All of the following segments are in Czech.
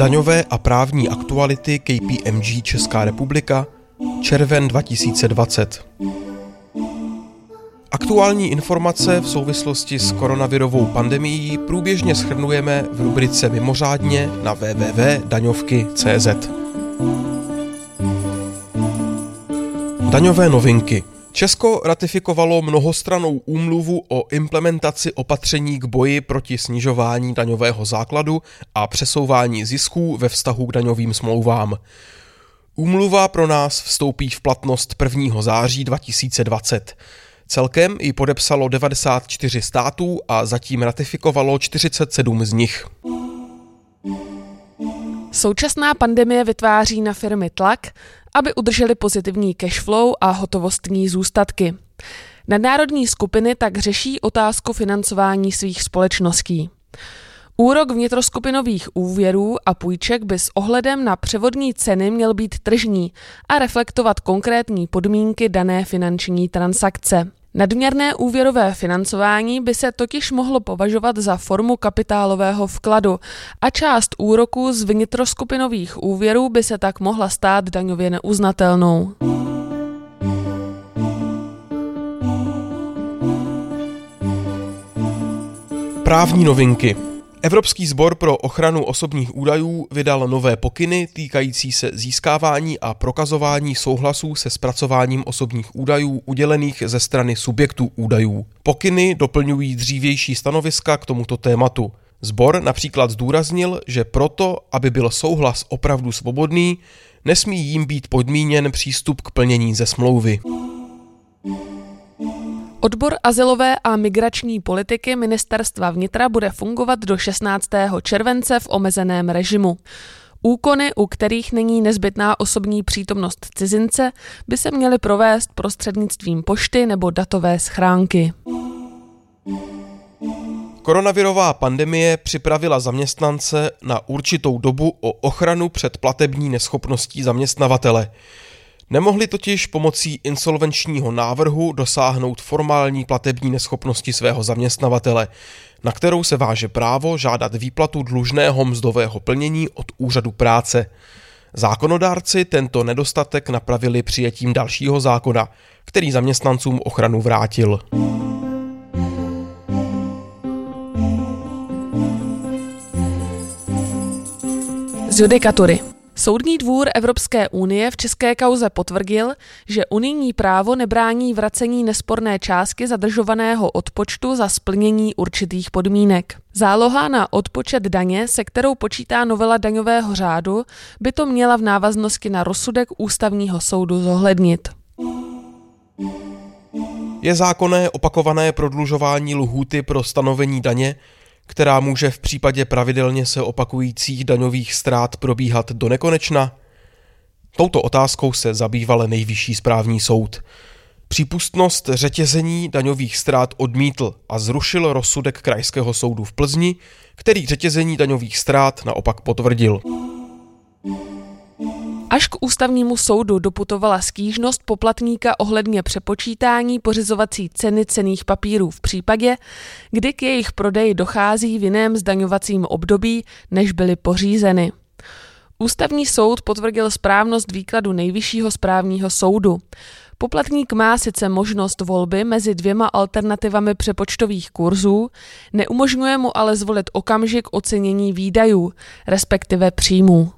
Daňové a právní aktuality KPMG Česká republika, červen 2020. Aktuální informace v souvislosti s koronavirovou pandemií průběžně schrnujeme v rubrice Mimořádně na www.daňovky.cz. Daňové novinky – Česko ratifikovalo mnohostranou úmluvu o implementaci opatření k boji proti snižování daňového základu a přesouvání zisků ve vztahu k daňovým smlouvám. Úmluva pro nás vstoupí v platnost 1. září 2020. Celkem ji podepsalo 94 států a zatím ratifikovalo 47 z nich. Současná pandemie vytváří na firmy tlak, aby udrželi pozitivní cashflow a hotovostní zůstatky. Nadnárodní skupiny tak řeší otázku financování svých společností. Úrok vnitroskupinových úvěrů a půjček by s ohledem na převodní ceny měl být tržní a reflektovat konkrétní podmínky dané finanční transakce. Nadměrné úvěrové financování by se totiž mohlo považovat za formu kapitálového vkladu a část úroků z vnitroskupinových úvěrů by se tak mohla stát daňově neuznatelnou. Právní novinky Evropský sbor pro ochranu osobních údajů vydal nové pokyny týkající se získávání a prokazování souhlasů se zpracováním osobních údajů udělených ze strany subjektů údajů. Pokyny doplňují dřívější stanoviska k tomuto tématu. Zbor například zdůraznil, že proto, aby byl souhlas opravdu svobodný, nesmí jim být podmíněn přístup k plnění ze smlouvy. Odbor azylové a migrační politiky ministerstva vnitra bude fungovat do 16. července v omezeném režimu. Úkony, u kterých není nezbytná osobní přítomnost cizince, by se měly provést prostřednictvím pošty nebo datové schránky. Koronavirová pandemie připravila zaměstnance na určitou dobu o ochranu před platební neschopností zaměstnavatele. Nemohli totiž pomocí insolvenčního návrhu dosáhnout formální platební neschopnosti svého zaměstnavatele, na kterou se váže právo žádat výplatu dlužného mzdového plnění od úřadu práce. Zákonodárci tento nedostatek napravili přijetím dalšího zákona, který zaměstnancům ochranu vrátil. Z judikatury. Soudní dvůr Evropské unie v české kauze potvrdil, že unijní právo nebrání vracení nesporné částky zadržovaného odpočtu za splnění určitých podmínek. Záloha na odpočet daně, se kterou počítá novela daňového řádu, by to měla v návaznosti na rozsudek ústavního soudu zohlednit. Je zákonné opakované prodlužování lhůty pro stanovení daně, která může v případě pravidelně se opakujících daňových ztrát probíhat do nekonečna? Touto otázkou se zabýval nejvyšší správní soud. Přípustnost řetězení daňových ztrát odmítl a zrušil rozsudek Krajského soudu v Plzni, který řetězení daňových ztrát naopak potvrdil. Až k ústavnímu soudu doputovala stížnost poplatníka ohledně přepočítání pořizovací ceny cených papírů v případě, kdy k jejich prodeji dochází v jiném zdaňovacím období, než byly pořízeny. Ústavní soud potvrdil správnost výkladu Nejvyššího správního soudu. Poplatník má sice možnost volby mezi dvěma alternativami přepočtových kurzů, neumožňuje mu ale zvolit okamžik ocenění výdajů, respektive příjmů.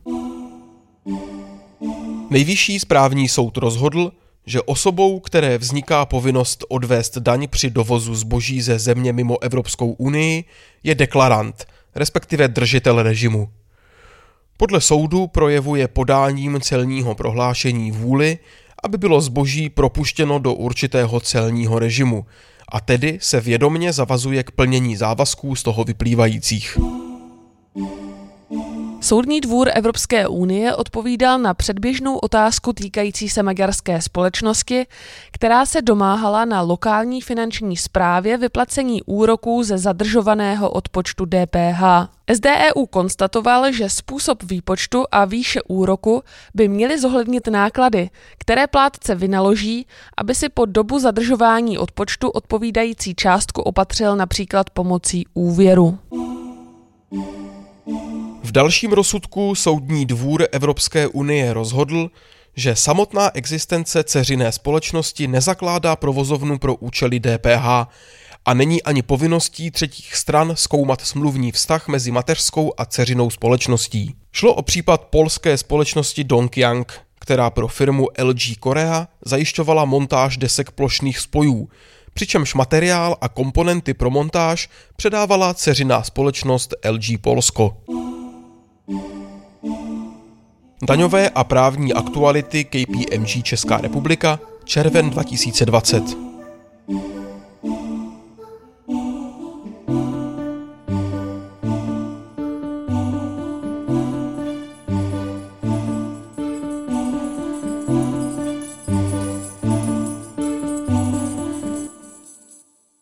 Nejvyšší správní soud rozhodl, že osobou, které vzniká povinnost odvést daň při dovozu zboží ze země mimo Evropskou unii, je deklarant, respektive držitel režimu. Podle soudu projevuje podáním celního prohlášení vůli, aby bylo zboží propuštěno do určitého celního režimu a tedy se vědomně zavazuje k plnění závazků z toho vyplývajících. Soudní dvůr Evropské unie odpovídal na předběžnou otázku týkající se maďarské společnosti, která se domáhala na lokální finanční správě vyplacení úroků ze zadržovaného odpočtu DPH. SDEU konstatoval, že způsob výpočtu a výše úroku by měly zohlednit náklady, které plátce vynaloží, aby si po dobu zadržování odpočtu odpovídající částku opatřil například pomocí úvěru. V dalším rozsudku Soudní dvůr Evropské unie rozhodl, že samotná existence ceřiné společnosti nezakládá provozovnu pro účely DPH a není ani povinností třetích stran zkoumat smluvní vztah mezi mateřskou a ceřinou společností. Šlo o případ polské společnosti Dongkyang, která pro firmu LG Korea zajišťovala montáž desek plošných spojů, přičemž materiál a komponenty pro montáž předávala ceřiná společnost LG Polsko. Daňové a právní aktuality KPMG Česká republika, červen 2020.